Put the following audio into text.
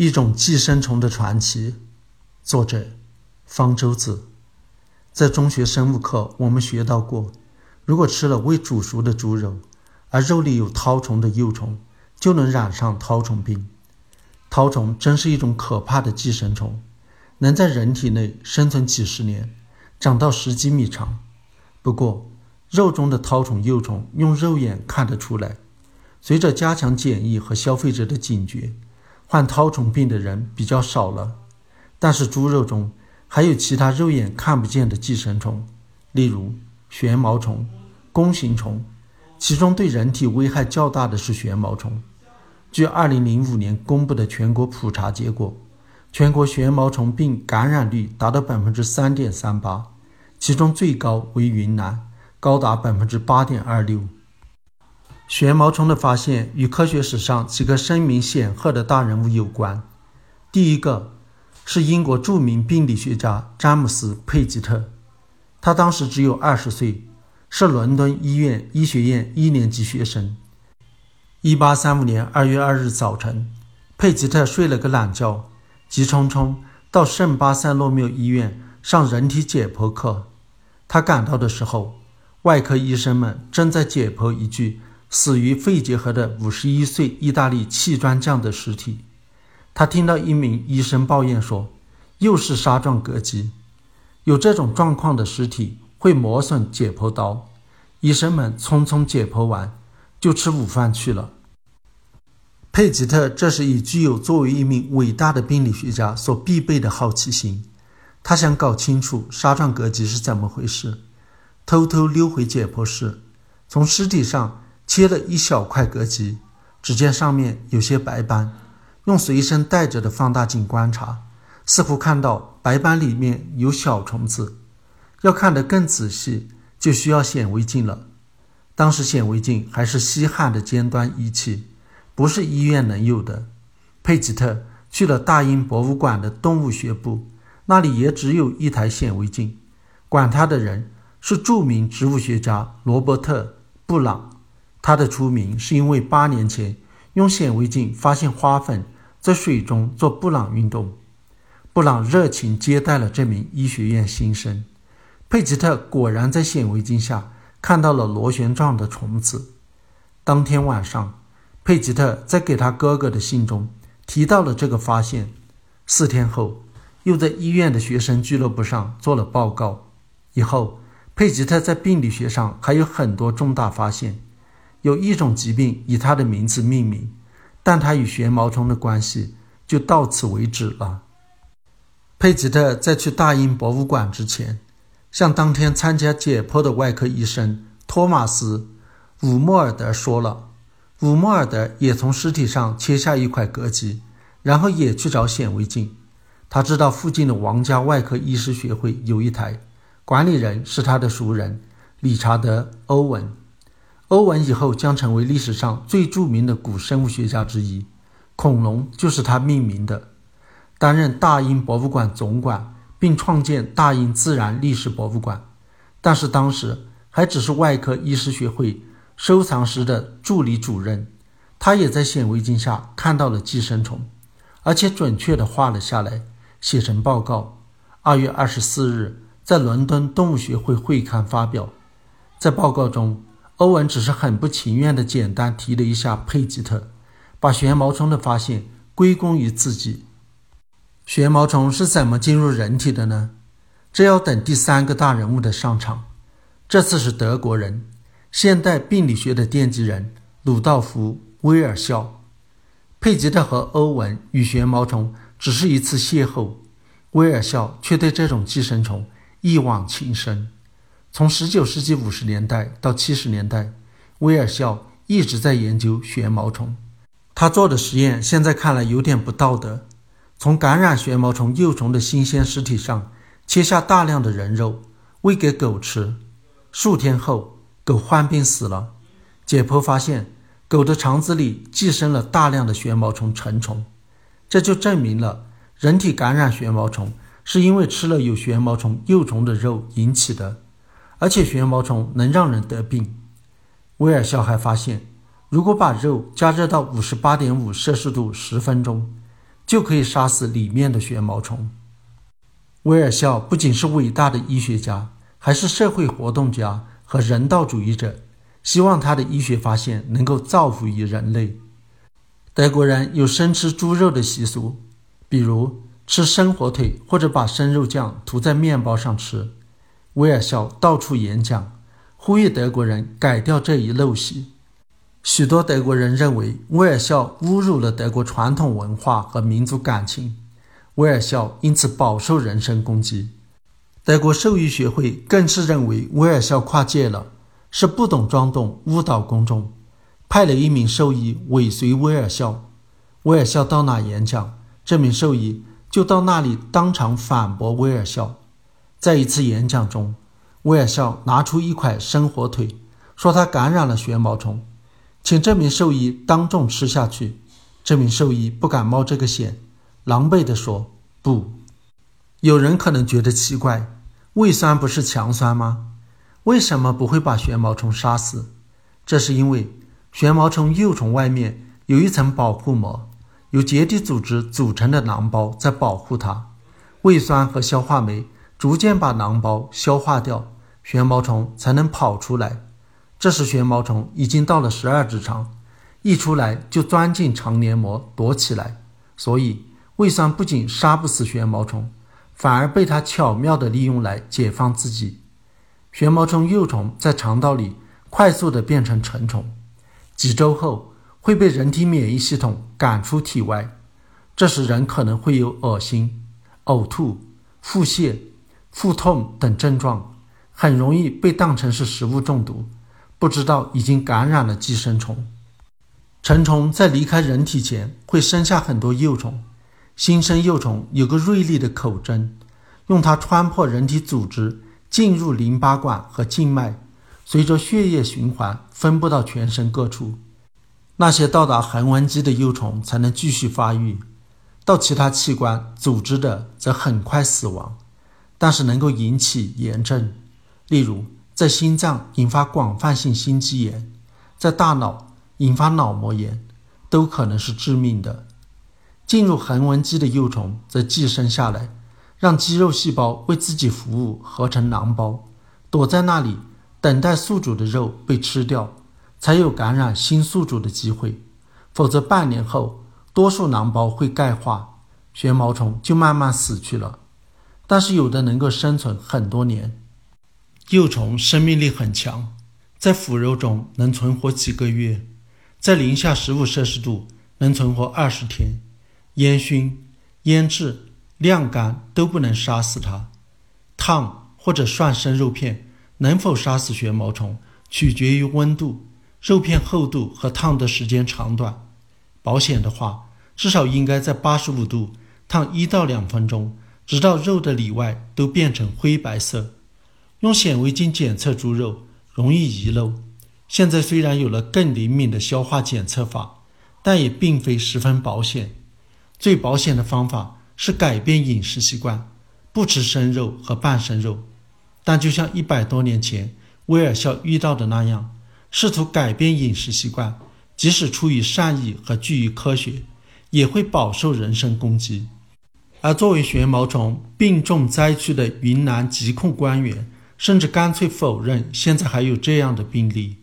一种寄生虫的传奇，作者方舟子。在中学生物课，我们学到过，如果吃了未煮熟的猪肉，而肉里有绦虫的幼虫，就能染上绦虫病。绦虫真是一种可怕的寄生虫，能在人体内生存几十年，长到十几米长。不过，肉中的绦虫幼虫用肉眼看得出来。随着加强检疫和消费者的警觉，患绦虫病的人比较少了。但是猪肉中还有其他肉眼看不见的寄生虫，例如旋毛虫、弓形虫，其中对人体危害较大的是旋毛虫。据2005年公布的全国普查结果，全国旋毛虫病感染率达到3.38%，其中最高为云南，高达8.26%。旋毛虫的发现与科学史上几个声名显赫的大人物有关。第一个是英国著名病理学家詹姆斯·佩吉特，他当时只有二十岁，是伦敦医院医学院一年级学生。一八三五年二月二日早晨，佩吉特睡了个懒觉，急匆匆到圣巴塞洛缪医院上人体解剖课。他赶到的时候，外科医生们正在解剖一具。死于肺结核的五十一岁意大利砌砖匠的尸体，他听到一名医生抱怨说：“又是纱状膈肌，有这种状况的尸体会磨损解剖刀。”医生们匆匆解剖完，就吃午饭去了。佩吉特这时已具有作为一名伟大的病理学家所必备的好奇心，他想搞清楚纱状膈肌是怎么回事，偷偷溜回解剖室，从尸体上。切了一小块膈肌，只见上面有些白斑，用随身带着的放大镜观察，似乎看到白斑里面有小虫子。要看得更仔细，就需要显微镜了。当时显微镜还是稀罕的尖端仪器，不是医院能有的。佩吉特去了大英博物馆的动物学部，那里也只有一台显微镜，管他的人是著名植物学家罗伯特·布朗。他的出名是因为八年前用显微镜发现花粉在水中做布朗运动。布朗热情接待了这名医学院新生。佩吉特果然在显微镜下看到了螺旋状的虫子。当天晚上，佩吉特在给他哥哥的信中提到了这个发现。四天后，又在医院的学生俱乐部上做了报告。以后，佩吉特在病理学上还有很多重大发现。有一种疾病以他的名字命名，但他与旋毛虫的关系就到此为止了。佩吉特在去大英博物馆之前，向当天参加解剖的外科医生托马斯·伍莫尔德说了。伍莫尔德也从尸体上切下一块膈肌，然后也去找显微镜。他知道附近的王家外科医师学会有一台，管理人是他的熟人理查德·欧文。欧文以后将成为历史上最著名的古生物学家之一，恐龙就是他命名的。担任大英博物馆总管，并创建大英自然历史博物馆，但是当时还只是外科医师学会收藏室的助理主任。他也在显微镜下看到了寄生虫，而且准确地画了下来，写成报告。二月二十四日，在伦敦动物学会会刊发表，在报告中。欧文只是很不情愿地简单提了一下佩吉特，把旋毛虫的发现归功于自己。旋毛虫是怎么进入人体的呢？这要等第三个大人物的上场。这次是德国人，现代病理学的奠基人鲁道夫·威尔肖。佩吉特和欧文与旋毛虫只是一次邂逅，威尔肖却对这种寄生虫一往情深。从19世纪50年代到70年代，威尔肖一直在研究旋毛虫。他做的实验现在看来有点不道德：从感染旋毛虫幼虫的新鲜尸体上切下大量的人肉，喂给狗吃。数天后，狗患病死了。解剖发现，狗的肠子里寄生了大量的旋毛虫成虫，这就证明了人体感染旋毛虫是因为吃了有旋毛虫幼虫的肉引起的。而且旋毛虫能让人得病。威尔肖还发现，如果把肉加热到五十八点五摄氏度十分钟，就可以杀死里面的旋毛虫。威尔肖不仅是伟大的医学家，还是社会活动家和人道主义者，希望他的医学发现能够造福于人类。德国人有生吃猪肉的习俗，比如吃生火腿或者把生肉酱涂在面包上吃。威尔肖到处演讲，呼吁德国人改掉这一陋习。许多德国人认为威尔肖侮辱了德国传统文化和民族感情，威尔肖因此饱受人身攻击。德国兽医学会更是认为威尔肖跨界了，是不懂装懂，误导公众，派了一名兽医尾随威尔肖。威尔肖到哪演讲，这名兽医就到那里当场反驳威尔肖。在一次演讲中，威尔肖拿出一块生火腿，说他感染了旋毛虫。请这名兽医当众吃下去。这名兽医不敢冒这个险，狼狈地说：“不。”有人可能觉得奇怪，胃酸不是强酸吗？为什么不会把旋毛虫杀死？这是因为旋毛虫幼虫外面有一层保护膜，由结缔组织组成的囊包在保护它。胃酸和消化酶逐渐把囊包消化掉，旋毛虫才能跑出来。这时，旋毛虫已经到了十二指肠，一出来就钻进肠黏膜躲起来。所以，胃酸不仅杀不死旋毛虫，反而被它巧妙地利用来解放自己。旋毛虫幼虫在肠道里快速地变成成虫，几周后会被人体免疫系统赶出体外。这时，人可能会有恶心、呕吐、腹泻、腹痛等症状，很容易被当成是食物中毒。不知道已经感染了寄生虫。成虫在离开人体前会生下很多幼虫，新生幼虫有个锐利的口针，用它穿破人体组织，进入淋巴管和静脉，随着血液循环分布到全身各处。那些到达横纹肌的幼虫才能继续发育，到其他器官组织的则很快死亡，但是能够引起炎症，例如。在心脏引发广泛性心肌炎，在大脑引发脑膜炎，都可能是致命的。进入横纹肌的幼虫则寄生下来，让肌肉细胞为自己服务，合成囊包，躲在那里等待宿主的肉被吃掉，才有感染新宿主的机会。否则，半年后多数囊包会钙化，旋毛虫就慢慢死去了。但是有的能够生存很多年。幼虫生命力很强，在腐肉中能存活几个月，在零下十五摄氏度能存活二十天。烟熏、腌制、晾干都不能杀死它。烫或者涮生肉片能否杀死旋毛虫，取决于温度、肉片厚度和烫的时间长短。保险的话，至少应该在八十五度烫一到两分钟，直到肉的里外都变成灰白色。用显微镜检测猪肉容易遗漏。现在虽然有了更灵敏的消化检测法，但也并非十分保险。最保险的方法是改变饮食习惯，不吃生肉和半生肉。但就像一百多年前威尔肖遇到的那样，试图改变饮食习惯，即使出于善意和基于科学，也会饱受人身攻击。而作为旋毛虫病重灾区的云南疾控官员。甚至干脆否认现在还有这样的病例。